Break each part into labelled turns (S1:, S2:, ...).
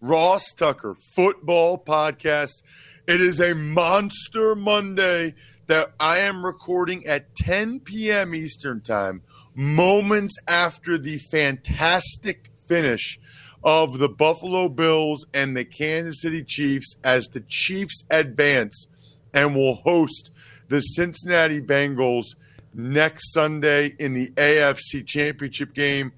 S1: Ross Tucker Football Podcast. It is a monster Monday that I am recording at 10 p.m. Eastern Time, moments after the fantastic finish of the Buffalo Bills and the Kansas City Chiefs as the Chiefs advance and will host the Cincinnati Bengals next Sunday in the AFC Championship game.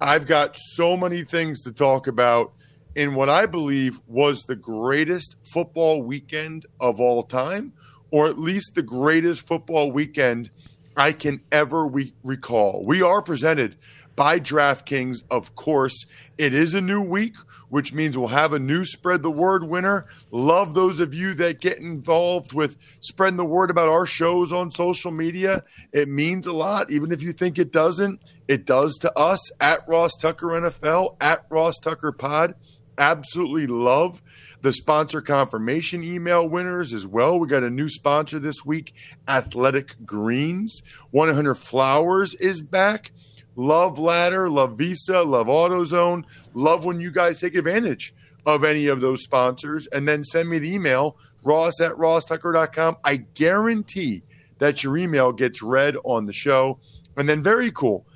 S1: I've got so many things to talk about in what I believe was the greatest football weekend of all time, or at least the greatest football weekend I can ever we recall. We are presented by DraftKings, of course. It is a new week, which means we'll have a new spread the word winner. Love those of you that get involved with spreading the word about our shows on social media. It means a lot, even if you think it doesn't. It does to us at Ross Tucker NFL, at Ross Tucker Pod. Absolutely love the sponsor confirmation email winners as well. We got a new sponsor this week, Athletic Greens. 100 Flowers is back. Love Ladder, love Visa, love AutoZone. Love when you guys take advantage of any of those sponsors and then send me the email, ross at rosstucker.com. I guarantee that your email gets read on the show. And then, very cool.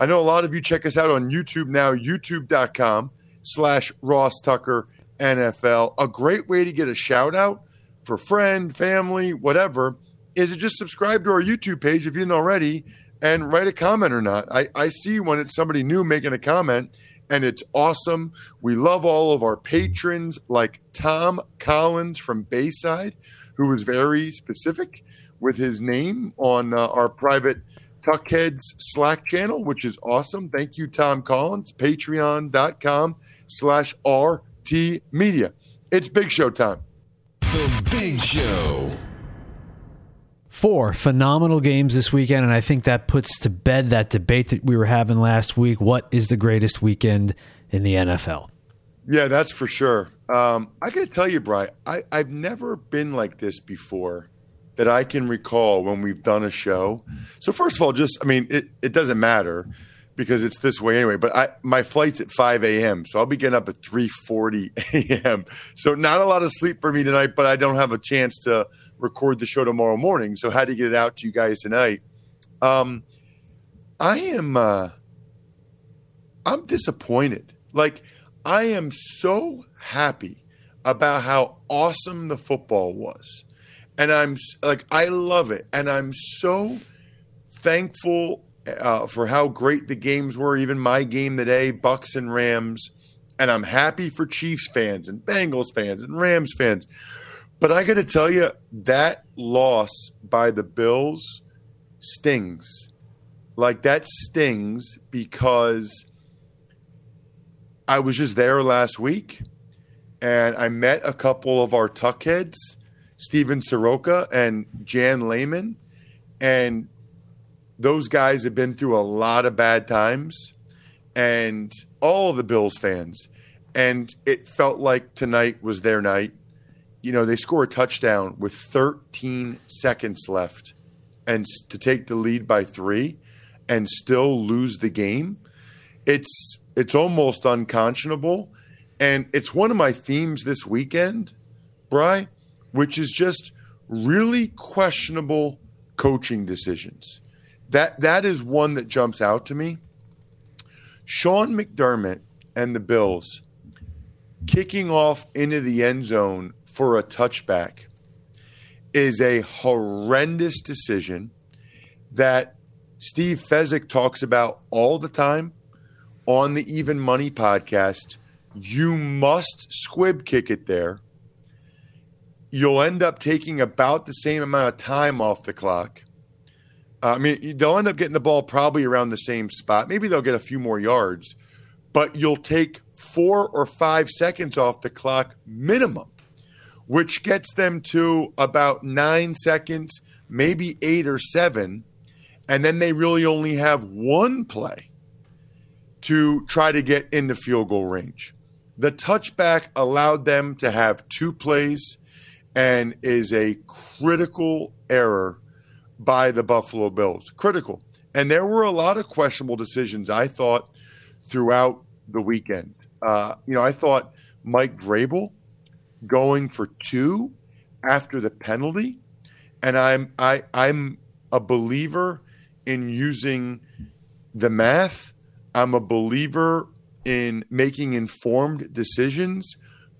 S1: I know a lot of you check us out on YouTube now, youtube.com slash Ross Tucker NFL. A great way to get a shout out for friend, family, whatever, is to just subscribe to our YouTube page if you didn't already and write a comment or not. I, I see when it's somebody new making a comment, and it's awesome. We love all of our patrons, like Tom Collins from Bayside, who was very specific with his name on uh, our private Tuckheads Slack channel, which is awesome. Thank you, Tom Collins. Patreon.com slash RT Media. It's Big Show time.
S2: The Big Show.
S3: Four phenomenal games this weekend, and I think that puts to bed that debate that we were having last week. What is the greatest weekend in the NFL?
S1: Yeah, that's for sure. Um, I got to tell you, Bry, I, I've never been like this before that I can recall when we've done a show. So first of all, just I mean, it, it doesn't matter because it's this way anyway. But I my flight's at five a.m., so I'll be getting up at three forty a.m. So not a lot of sleep for me tonight, but I don't have a chance to record the show tomorrow morning. So had to get it out to you guys tonight. Um, I am uh, I'm disappointed. Like I am so happy about how awesome the football was. And I'm like I love it and I'm so thankful uh, for how great the games were, even my game today, Bucks and Rams. And I'm happy for Chiefs fans and Bengals fans and Rams fans. But I got to tell you, that loss by the Bills stings. Like that stings because I was just there last week and I met a couple of our tuckheads, Steven Soroka and Jan Lehman. And those guys have been through a lot of bad times, and all the Bills fans. And it felt like tonight was their night. You know, they score a touchdown with 13 seconds left and to take the lead by three and still lose the game. it's it's almost unconscionable, and it's one of my themes this weekend, Bry, which is just really questionable coaching decisions. That that is one that jumps out to me. Sean McDermott and the Bills kicking off into the end zone for a touchback is a horrendous decision that Steve Fezzik talks about all the time on the Even Money podcast. You must squib kick it there. You'll end up taking about the same amount of time off the clock. Uh, I mean, they'll end up getting the ball probably around the same spot. Maybe they'll get a few more yards, but you'll take four or five seconds off the clock minimum, which gets them to about nine seconds, maybe eight or seven. And then they really only have one play to try to get in the field goal range. The touchback allowed them to have two plays and is a critical error by the Buffalo Bills. Critical. And there were a lot of questionable decisions, I thought, throughout the weekend. Uh, you know, I thought Mike Vrabel going for two after the penalty, and I'm I I'm a believer in using the math. I'm a believer in making informed decisions,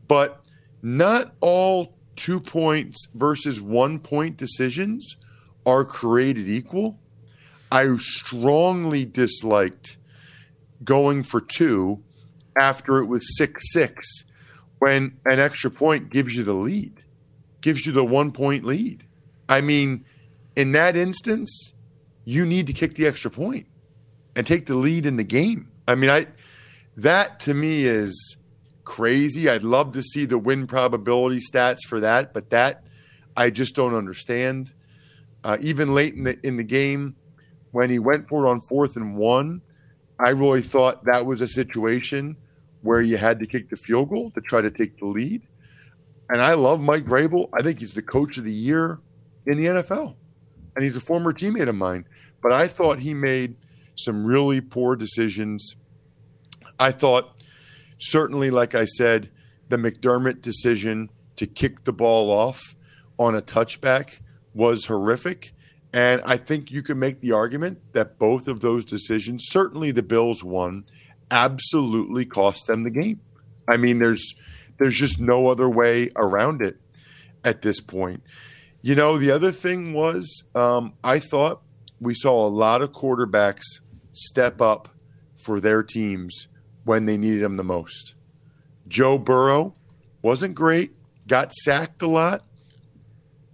S1: but not all two points versus one point decisions are created equal. I strongly disliked going for two after it was 6 6 when an extra point gives you the lead, gives you the one point lead. I mean, in that instance, you need to kick the extra point and take the lead in the game. I mean, I that to me is crazy. I'd love to see the win probability stats for that, but that I just don't understand. Uh, even late in the in the game, when he went for it on fourth and one, I really thought that was a situation where you had to kick the field goal to try to take the lead. And I love Mike Vrabel. I think he's the coach of the year in the NFL, and he's a former teammate of mine. But I thought he made some really poor decisions. I thought certainly, like I said, the McDermott decision to kick the ball off on a touchback was horrific. And I think you can make the argument that both of those decisions, certainly the Bills one, absolutely cost them the game. I mean, there's there's just no other way around it at this point. You know, the other thing was um, I thought we saw a lot of quarterbacks step up for their teams when they needed them the most. Joe Burrow wasn't great, got sacked a lot,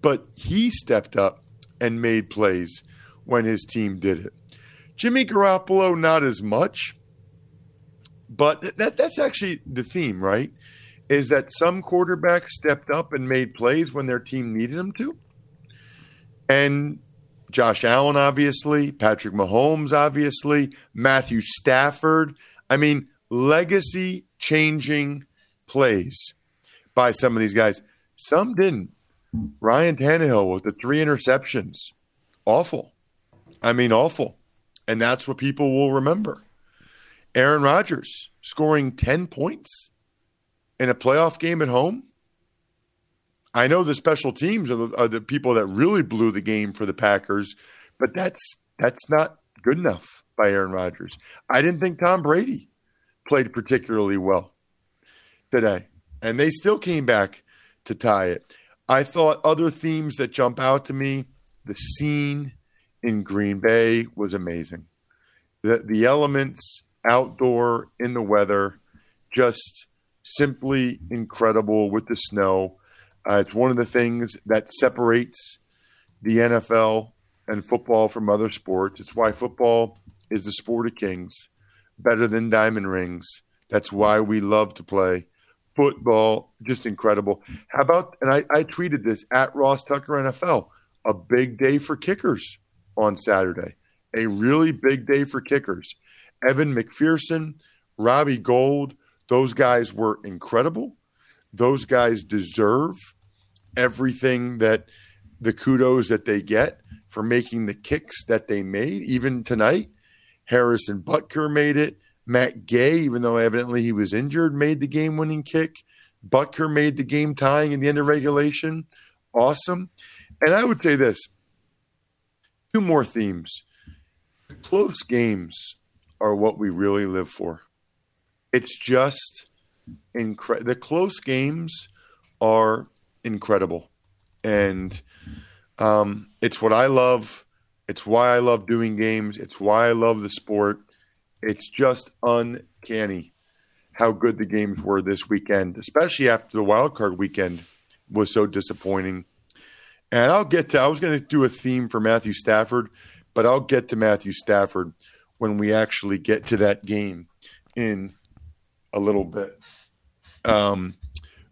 S1: but he stepped up and made plays when his team did it. Jimmy Garoppolo, not as much, but that that's actually the theme, right? Is that some quarterbacks stepped up and made plays when their team needed them to. And Josh Allen, obviously, Patrick Mahomes, obviously, Matthew Stafford. I mean, legacy changing plays by some of these guys. Some didn't. Ryan Tannehill with the three interceptions. Awful. I mean, awful. And that's what people will remember. Aaron Rodgers scoring 10 points in a playoff game at home. I know the special teams are the, are the, people that really blew the game for the Packers, but that's that's not good enough by Aaron Rodgers. I didn't think Tom Brady played particularly well today, and they still came back to tie it. I thought other themes that jump out to me, the scene in Green Bay was amazing. The the elements outdoor in the weather, just simply incredible with the snow. Uh, it's one of the things that separates the NFL and football from other sports. It's why football is the sport of kings, better than diamond rings. That's why we love to play football. Just incredible. How about, and I, I tweeted this at Ross Tucker NFL, a big day for kickers on Saturday. A really big day for kickers. Evan McPherson, Robbie Gould, those guys were incredible. Those guys deserve everything that the kudos that they get for making the kicks that they made. Even tonight, Harrison Butker made it. Matt Gay, even though evidently he was injured, made the game winning kick. Butker made the game tying in the end of regulation. Awesome. And I would say this two more themes. Close games are what we really live for. It's just incredible. The close games are incredible. And um, it's what I love. It's why I love doing games. It's why I love the sport. It's just uncanny how good the games were this weekend, especially after the wild card weekend was so disappointing. And I'll get to I was going to do a theme for Matthew Stafford, but I'll get to Matthew Stafford when we actually get to that game in a little bit. Um,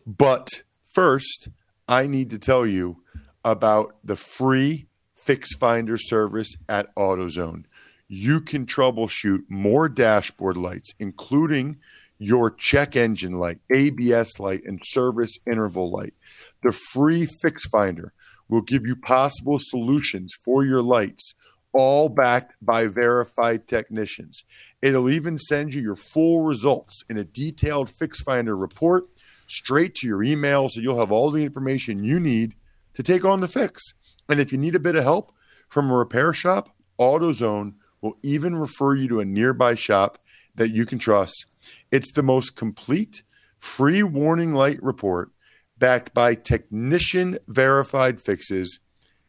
S1: but first, I need to tell you about the free Fix Finder service at AutoZone. You can troubleshoot more dashboard lights, including your check engine light, ABS light, and service interval light. The free Fix Finder will give you possible solutions for your lights, all backed by verified technicians. It'll even send you your full results in a detailed Fix Finder report straight to your email so you'll have all the information you need to take on the fix. And if you need a bit of help from a repair shop, AutoZone will even refer you to a nearby shop that you can trust. It's the most complete free warning light report backed by technician verified fixes,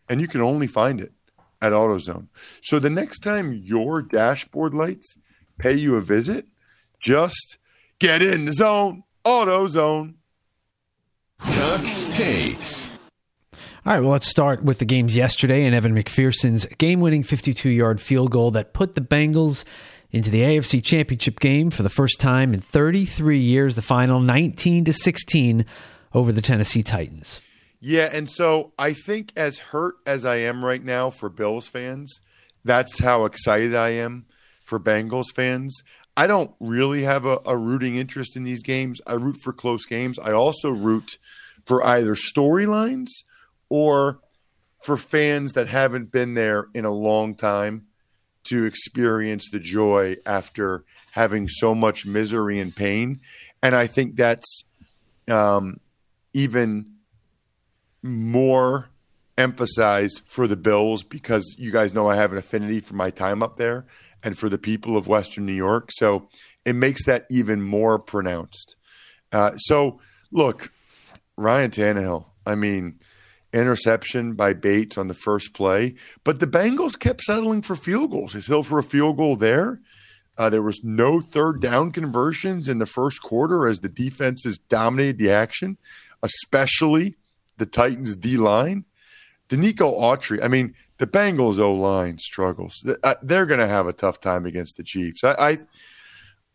S1: and you can only find it at AutoZone. So the next time your dashboard lights pay you a visit, just get in the zone, AutoZone.
S2: Tuck's takes.
S3: All right, well, let's start with the games yesterday and Evan McPherson's game winning 52 yard field goal that put the Bengals into the AFC Championship game for the first time in 33 years, the final 19 to 16 over the Tennessee Titans.
S1: Yeah, and so I think as hurt as I am right now for Bills fans, that's how excited I am for Bengals fans. I don't really have a, a rooting interest in these games. I root for close games. I also root for either storylines or for fans that haven't been there in a long time to experience the joy after having so much misery and pain. And I think that's um, even more emphasized for the Bills because you guys know I have an affinity for my time up there and for the people of Western New York. So it makes that even more pronounced. Uh, so, look, Ryan Tannehill, I mean, interception by Bates on the first play, but the Bengals kept settling for field goals. They settled for a field goal there. Uh, there was no third down conversions in the first quarter as the defenses dominated the action, especially the Titans D line. Denico Autry, I mean, the Bengals O line struggles. Uh, they're going to have a tough time against the Chiefs. I,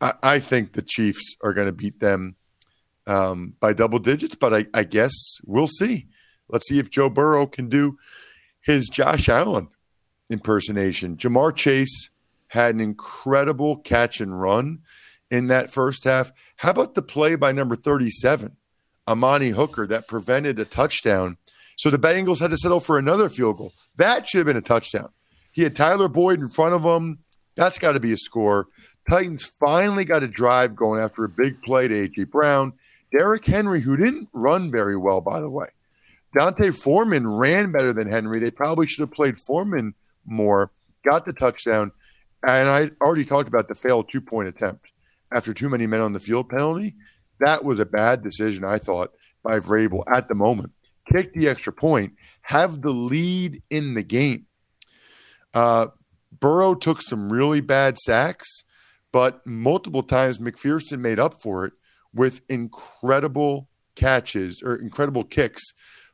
S1: I, I think the Chiefs are going to beat them um, by double digits, but I, I guess we'll see. Let's see if Joe Burrow can do his Josh Allen impersonation. Ja'Marr Chase had an incredible catch and run in that first half. How about the play by number 37, Amani Hooker, that prevented a touchdown? So the Bengals had to settle for another field goal. That should have been a touchdown. He had Tyler Boyd in front of him. That's got to be a score. Titans finally got a drive going after a big play to A.J. Brown. Derrick Henry, who didn't run very well, by the way, D'Onta Foreman ran better than Henry. They probably should have played Foreman more. Got the touchdown, and I already talked about the failed two point attempt after too many men on the field penalty. That was a bad decision, I thought, by Vrabel at the moment. Kick the extra point, have the lead in the game. Uh, Burrow took some really bad sacks, but multiple times McPherson made up for it with incredible catches or incredible kicks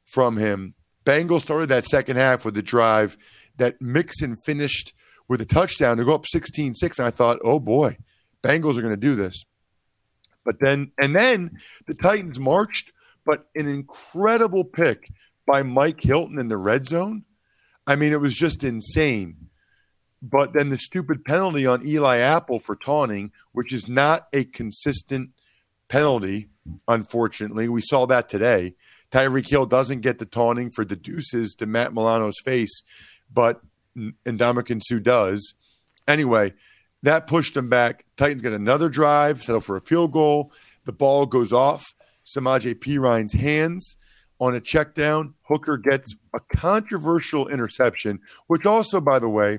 S1: from him. Bengals started that second half with a drive that Mixon finished with a touchdown to go up 16 6. And I thought, oh boy, Bengals are going to do this. But then, and then the Titans marched, but an incredible pick by Mike Hilton in the red zone. I mean, it was just insane. But then the stupid penalty on Eli Apple for taunting, which is not a consistent penalty, unfortunately. We saw that today. Tyreek Hill doesn't get the taunting for the deuces to Matt Milano's face, but Ndamukong Suh does. Anyway, That pushed them back. Titans get another drive, settle for a field goal. The ball goes off Samaje Perine's hands on a check down. Hooker gets a controversial interception, which also, by the way,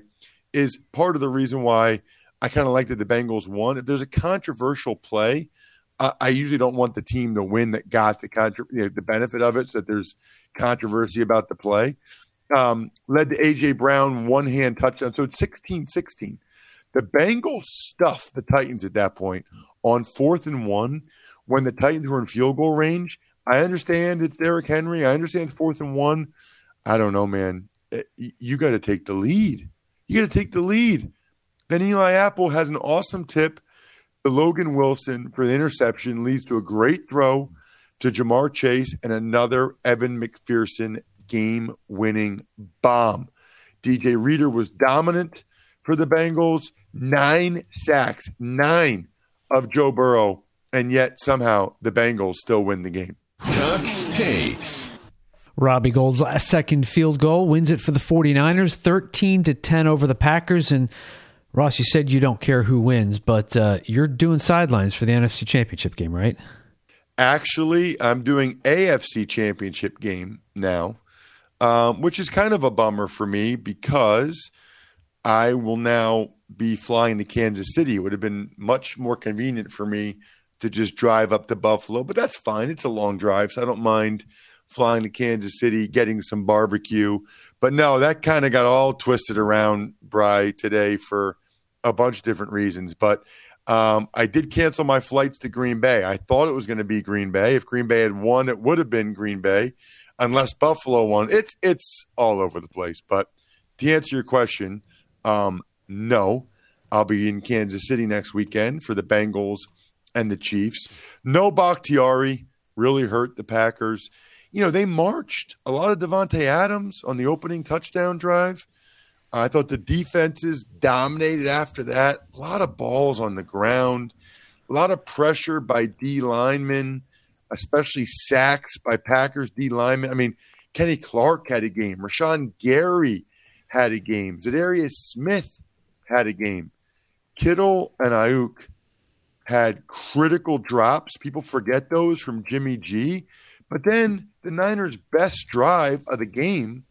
S1: is part of the reason why I kind of like that the Bengals won. If there's a controversial play, I usually don't want the team to win that got the contra- you know, the benefit of it, so that there's controversy about the play. Um, led to AJ Brown one hand touchdown, so it's 16-16. The Bengals stuffed the Titans at that point on fourth and one when the Titans were in field goal range. I understand it's Derrick Henry. I understand fourth and one. I don't know, man. Eh, you got to take the lead. You got to take the lead. Then Eli Apple has an awesome tip to Logan Wilson for the interception, leads to a great throw to Ja'Marr Chase and another Evan McPherson game winning bomb. DJ Reader was dominant for the Bengals, nine sacks, nine of Joe Burrow, and yet somehow the Bengals still win the game.
S2: Tuck's takes.
S3: Robbie Gould's last second field goal wins it for the 49ers, 13 to 10 over the Packers. And Ross, you said you don't care who wins, but uh, you're doing sidelines for the NFC Championship game, right?
S1: Actually, I'm doing AFC Championship game now, um, which is kind of a bummer for me because I will now be flying to Kansas City. It would have been much more convenient for me to just drive up to Buffalo, but that's fine. It's a long drive, so I don't mind flying to Kansas City, getting some barbecue. But no, that kind of got all twisted around, Bry, today for a bunch of different reasons. But um, I did cancel my flights to Green Bay. I thought it was going to be Green Bay. If Green Bay had won, it would have been Green Bay, unless Buffalo won. It's it's all over the place. But to answer your question, um, no, I'll be in Kansas City next weekend for the Bengals and the Chiefs. No Bakhtiari really hurt the Packers. You know, they marched a lot of Davante Adams on the opening touchdown drive. Uh, I thought the defenses dominated after that. A lot of balls on the ground, a lot of pressure by D linemen, especially sacks by Packers D linemen. I mean, Kenny Clark had a game. Rashan Gary had a game. Za'Darius Smith had a game. Kittle and Aiyuk had critical drops. People forget those from Jimmy G. But then the Niners' best drive of the game,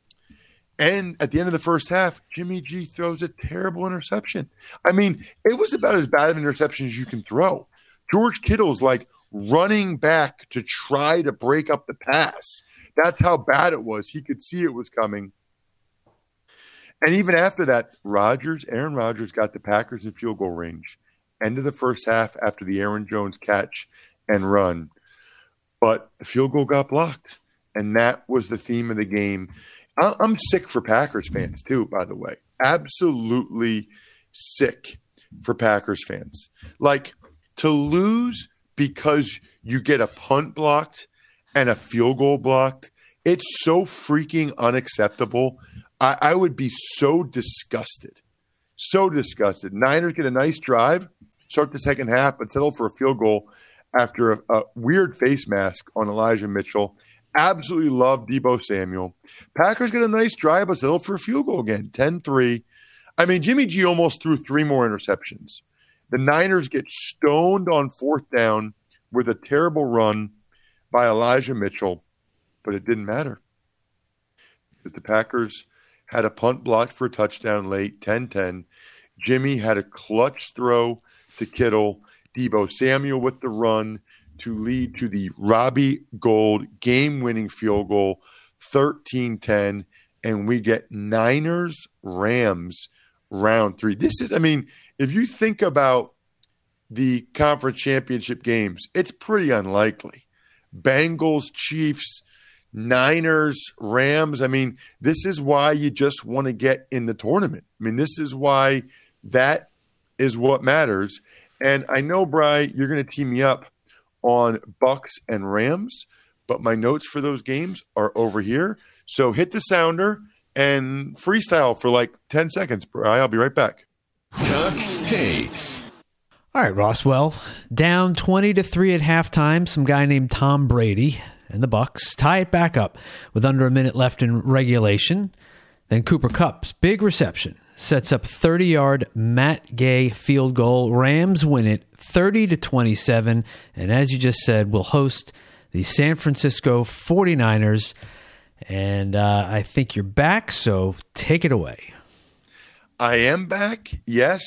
S1: and at the end of the first half, Jimmy G throws a terrible interception. I mean, it was about as bad of an interception as you can throw. George Kittle's like running back to try to break up the pass. That's how bad it was. He could see it was coming. And even after that, Rodgers, Aaron Rodgers got the Packers in field goal range end of the first half after the Aaron Jones catch and run. But the field goal got blocked. And that was the theme of the game. I'm sick for Packers fans, too, by the way. Absolutely sick for Packers fans. Like to lose because you get a punt blocked and a field goal blocked, it's so freaking unacceptable. I, I would be so disgusted. So disgusted. Niners get a nice drive start the second half, but settle for a field goal after a, a weird face mask on Elijah Mitchell. Absolutely love Deebo Samuel. Packers get a nice drive, but settle for a field goal again, 10 3. I mean, Jimmy G almost threw three more interceptions. The Niners get stoned on fourth down with a terrible run by Elijah Mitchell, but it didn't matter because the Packers had a punt blocked for a touchdown late, 10 10. Jimmy had a clutch throw to Kittle, Deebo Samuel with the run to lead to the Robbie Gould game winning field goal, 13 10. And we get Niners Rams round three. This is, I mean, if you think about the conference championship games, it's pretty unlikely. Bengals, Chiefs, Niners, Rams. I mean, this is why you just want to get in the tournament. I mean, this is why that is what matters. And I know, Bry, you're going to team me up on Bucks and Rams, but my notes for those games are over here. So hit the sounder and freestyle for like 10 seconds, I'll be right back.
S2: Tuck's takes.
S3: All right, Roswell. Down 20 to 3 at halftime, some guy named Tom Brady and the Bucks tie it back up with under a minute left in regulation. Then Cooper Kupp's big reception sets up 30 yard Matt Gay field goal. Rams win it 30 to 27. And as you just said, will host the San Francisco 49ers. And uh, I think you're back, so take it away.
S1: I am back, yes.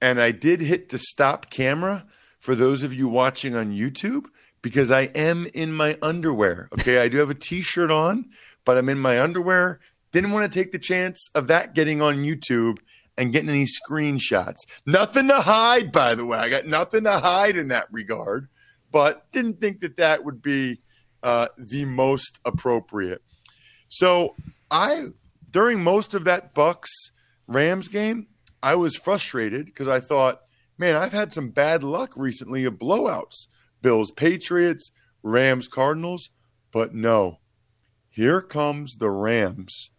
S1: And I did hit the stop camera for those of you watching on YouTube because I am in my underwear. Okay. I do have a t shirt on, but I'm in my underwear. Didn't want to take the chance of that getting on YouTube and getting any screenshots. Nothing to hide, by the way. I got nothing to hide in that regard, but didn't think that that would be uh, the most appropriate. So I, during most of that Bucks Rams game, I was frustrated because I thought, man, I've had some bad luck recently of blowouts. Bills, Patriots, Rams, Cardinals. But no, here comes the Rams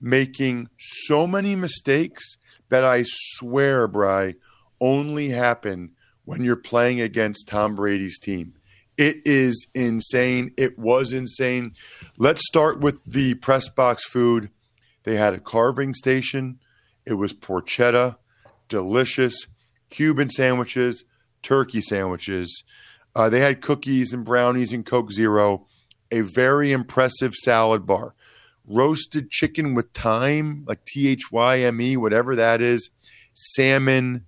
S1: making so many mistakes that I swear, Bry, only happen when you're playing against Tom Brady's team. It is insane. It was insane. Let's start with the press box food. They had a carving station. It was porchetta, delicious, Cuban sandwiches, turkey sandwiches. Uh, they had cookies and brownies and Coke Zero, a very impressive salad bar, roasted chicken with thyme, like T H Y M E, whatever that is, salmon,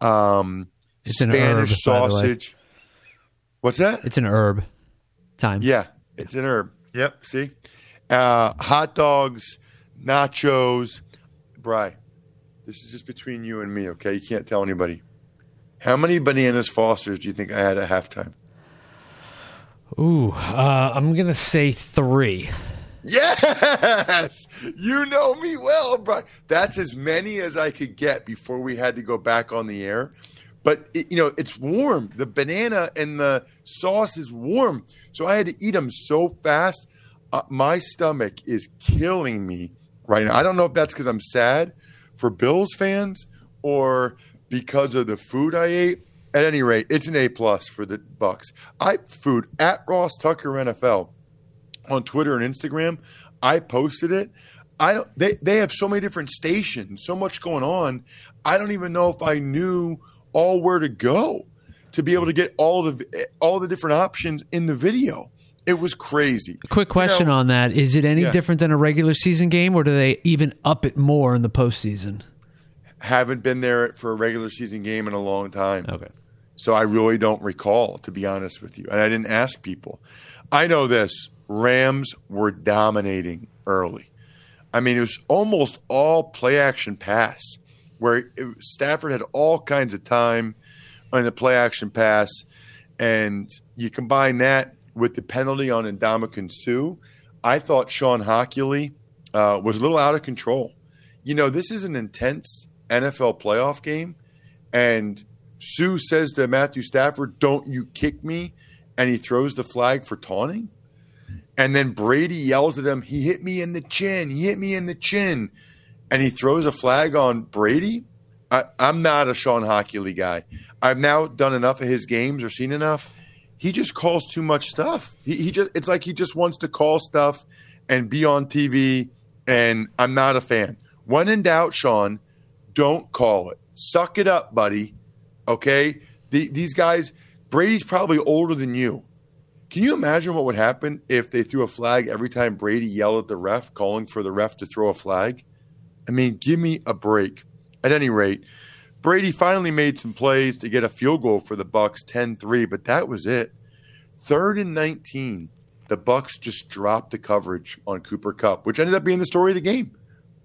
S1: um,
S3: It's
S1: Spanish
S3: herb, by the way.
S1: sausage. What's that?
S3: It's an herb. Time.
S1: Yeah, it's an herb. Yep. See, uh, hot dogs, nachos. Bry, this is just between you and me. Okay, you can't tell anybody. How many bananas Fosters do you think I had at halftime?
S3: Ooh, uh, I'm going to say three.
S1: Yes, you know me well, bro. That's as many as I could get before we had to go back on the air. But it, you know, it's warm. The banana and the sauce is warm, so I had to eat them so fast. Uh, my stomach is killing me right now. I don't know if that's because I'm sad for Bills fans or because of the food I ate. At any rate, it's an A plus for the Bucks. I food at Ross Tucker NFL on Twitter and Instagram. I posted it. I don't. They they have so many different stations, so much going on. I don't even know if I knew all where to go to be able to get all the all the different options in the video. It was crazy.
S3: Quick question
S1: You know,
S3: on that. Is it any
S1: Yeah.
S3: different than a regular season game, or do they even up it more in the postseason?
S1: Haven't been there for a regular season game in a long time.
S3: Okay.
S1: So I really don't recall, to be honest with you. And I didn't ask people. I know this Rams were dominating early. I mean, it was almost all play action pass, where it, Stafford had all kinds of time on the play action pass. And you combine that with the penalty on Ndamukong Suh. I thought Shawn Hochuli uh, was a little out of control. You know, this is an intense NFL playoff game. And Suh says to Matthew Stafford, Don't you kick me. And he throws the flag for taunting. And then Brady yells at him, He hit me in the chin. He hit me in the chin. And he throws a flag on Brady. I, I'm not a Shawn Hochuli guy. I've now done enough of his games or seen enough. He just calls too much stuff. He, he just it's like he just wants to call stuff and be on TV. And I'm not a fan. When in doubt, Sean, don't call it. Suck it up, buddy. Okay? The, these guys, Brady's probably older than you. Can you imagine what would happen if they threw a flag every time Brady yelled at the ref, calling for the ref to throw a flag? I mean, give me a break. At any rate, Brady finally made some plays to get a field goal for the Bucks 10-3, but that was it. Third and 19, the Bucks just dropped the coverage on Cooper Kupp, which ended up being the story of the game.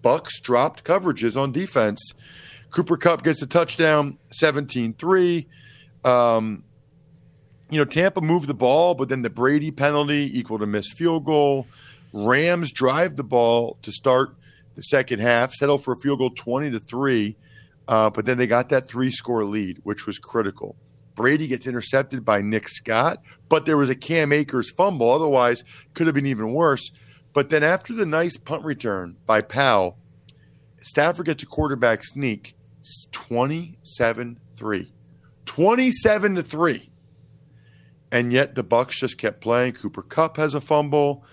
S1: Bucks dropped coverages on defense. Cooper Kupp gets a touchdown, 17-3. Um, you know, Tampa moved the ball, but then the Brady penalty equaled a missed field goal. Rams drive the ball to start the second half, settle for a field goal 20 to 3, uh, but then they got that three score lead, which was critical. Brady gets intercepted by Nick Scott, but there was a Cam Akers fumble. Otherwise, could have been even worse. But then after the nice punt return by Powell, Stafford gets a quarterback sneak 27 3. 27 to 3. And yet the Bucks just kept playing. Cooper Kupp has a fumble,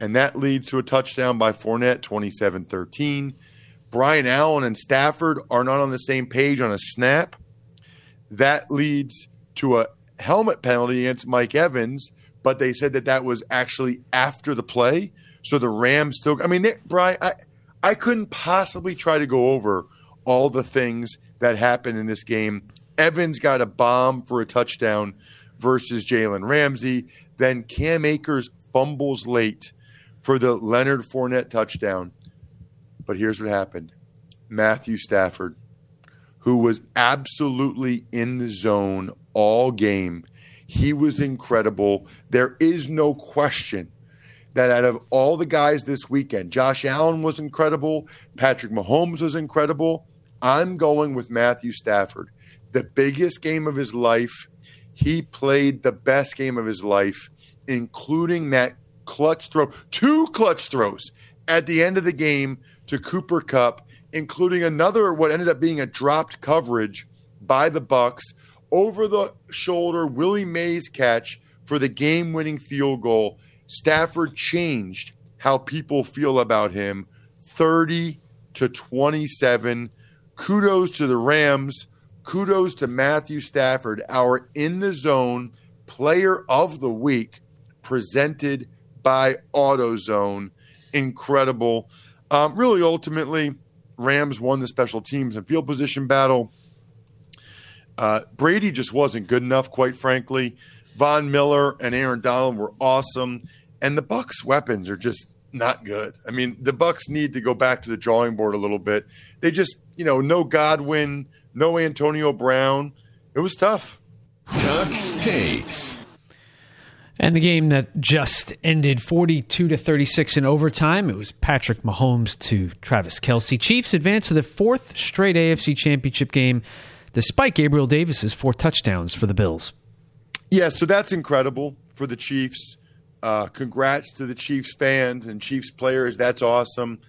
S1: and that leads to a touchdown by Fournette, 27-13. Brian Allen and Stafford are not on the same page on a snap. That leads to a helmet penalty against Mike Evans, but they said that that was actually after the play. So the Rams still, I mean, Brian, I, I couldn't possibly try to go over all the things that happened in this game. Evans got a bomb for a touchdown versus Jalen Ramsey. Then Cam Akers fumbles late for the Leonard Fournette touchdown. But here's what happened Matthew Stafford, who was absolutely in the zone all game, he was incredible. There is no question that out of all the guys this weekend, Josh Allen was incredible, Patrick Mahomes was incredible. I'm going with Matthew Stafford. The biggest game of his life. He played the best game of his life, including that clutch throw, two clutch throws at the end of the game to Cooper Kupp, including another what ended up being a dropped coverage by the Bucks over the shoulder Willie Mays catch for the game-winning field goal. Stafford changed how people feel about him 30 to 27. Kudos to the Rams. Kudos to Matthew Stafford, our in the zone player of the week, presented by AutoZone. Incredible. Um, really, ultimately, Rams won the special teams and field position battle. Uh, Brady just wasn't good enough, quite frankly. Von Miller and Aaron Donald were awesome, and the Bucks' weapons are just not good. I mean, the Bucks need to go back to the drawing board a little bit. They just, you know, no Godwin, no Antonio Brown. It was tough.
S2: Tuck's takes.
S3: And the game that just ended 42 to 36 in overtime, it was Patrick Mahomes to Travis Kelce. Chiefs advance to the fourth straight AFC championship game despite Gabriel Davis's four touchdowns for the Bills.
S1: Yeah, so that's incredible for the Chiefs. Uh, congrats to the Chiefs fans and Chiefs players. That's awesome.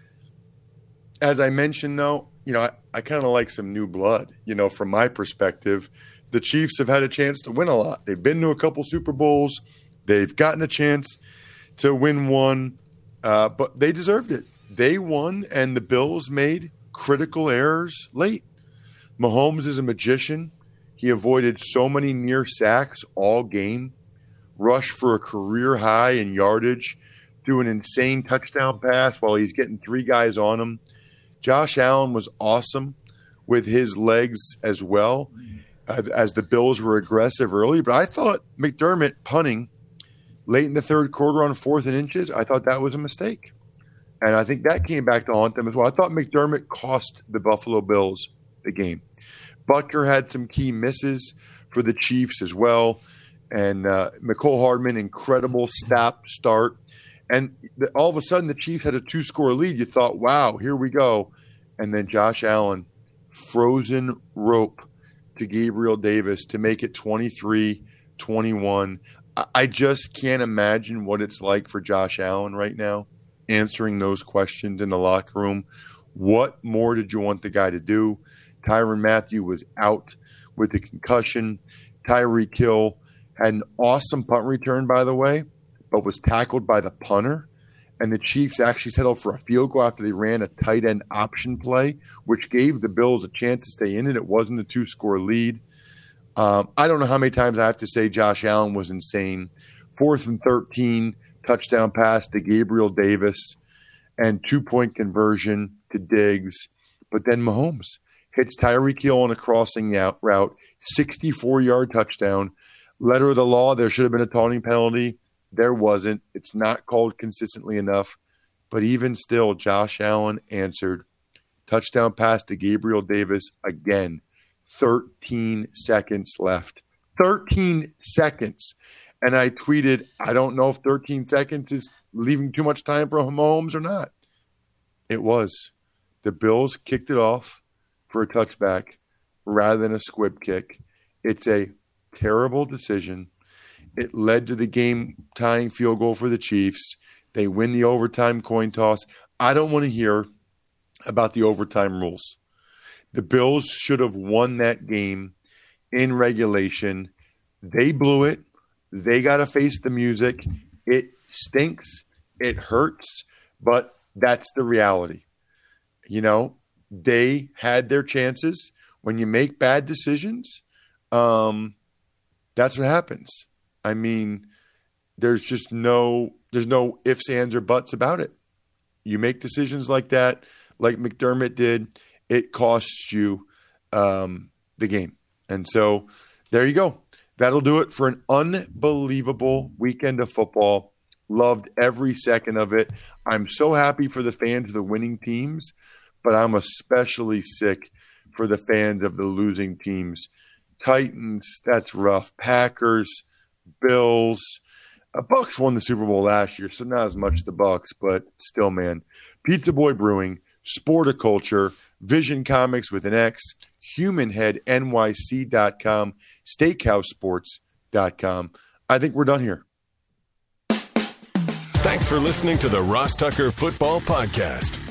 S1: As I mentioned, though, you know, I, I kind of like some new blood, you know, from my perspective. The Chiefs have had a chance to win a lot. They've been to a couple Super Bowls. They've gotten a chance to win one, uh, but they deserved it. They won, and the Bills made critical errors late. Mahomes is a magician. He avoided so many near sacks all game, rushed for a career high in yardage, do an insane touchdown pass while he's getting three guys on him. Josh Allen was awesome with his legs as well, as the Bills were aggressive early. But I thought McDermott punting late in the third quarter on fourth and inches, I thought that was a mistake. And I think that came back to haunt them as well. I thought McDermott cost the Buffalo Bills the game. Butker had some key misses for the Chiefs as well. And uh, Mecole Hardman, incredible stop start. And the, all of a sudden, the Chiefs had a two score lead. You thought, wow, here we go. And then Josh Allen, frozen rope to Gabriel Davis to make it 23 21. I just can't imagine what it's like for Josh Allen right now answering those questions in the locker room. What more did you want the guy to do? Tyrann Mathieu was out with the concussion. Tyreek Hill had an awesome punt return, by the way, but was tackled by the punter. And the Chiefs actually settled for a field goal after they ran a tight end option play, which gave the Bills a chance to stay in it. It wasn't a two score lead. Um, I don't know how many times I have to say Josh Allen was insane. Fourth and 13, touchdown pass to Gabriel Davis, and two point conversion to Diggs. But then Mahomes hits Tyreek Hill on a crossing route, 64 yard touchdown. Letter of the law, there should have been a taunting penalty. There wasn't. It's not called consistently enough. But even still, Josh Allen answered. Touchdown pass to Gabriel Davis again. 13 seconds left. 13 seconds. And I tweeted, I don't know if 13 seconds is leaving too much time for Mahomes or not. It was. The Bills kicked it off for a touchback rather than a squib kick. It's a terrible decision. It led to the game tying field goal for the Chiefs. They win the overtime coin toss. I don't want to hear about the overtime rules. The Bills should have won that game in regulation. They blew it. They got to face the music. It stinks. It hurts, but that's the reality. You know, they had their chances. When you make bad decisions, um, that's what happens. I mean, there's just no there's no ifs, ands, or buts about it. You make decisions like that, like McDermott did, it costs you um, the game. And so there you go. That'll do it for an unbelievable weekend of football. Loved every second of it. I'm so happy for the fans of the winning teams, but I'm especially sick for the fans of the losing teams. Titans, that's rough. Packers, Bills. Uh, Bucks won the Super Bowl last year, so not as much the Bucks, but still, man. Pizza Boy Brewing, Sporticulture, Vision Comics with an X, HumanHeadNYC.com, SteakhouseSports.com. I think we're done here.
S2: Thanks for listening to the Ross Tucker Football Podcast.